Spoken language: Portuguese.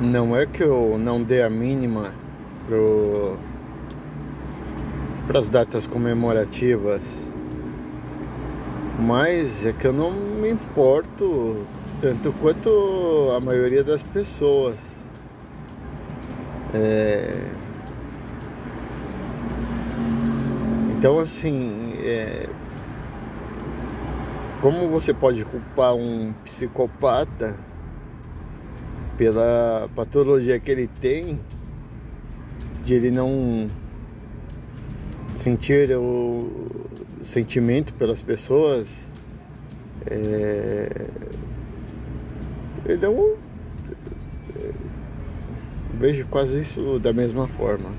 não é que eu não dê a mínima pro para as datas comemorativas, mas é que eu não me importo tanto quanto a maioria das pessoas. É... Então assim, é... como você pode culpar um psicopata pela patologia que ele tem, de ele não sentir o sentimento pelas pessoas, é, ele é um, vejo quase isso da mesma forma.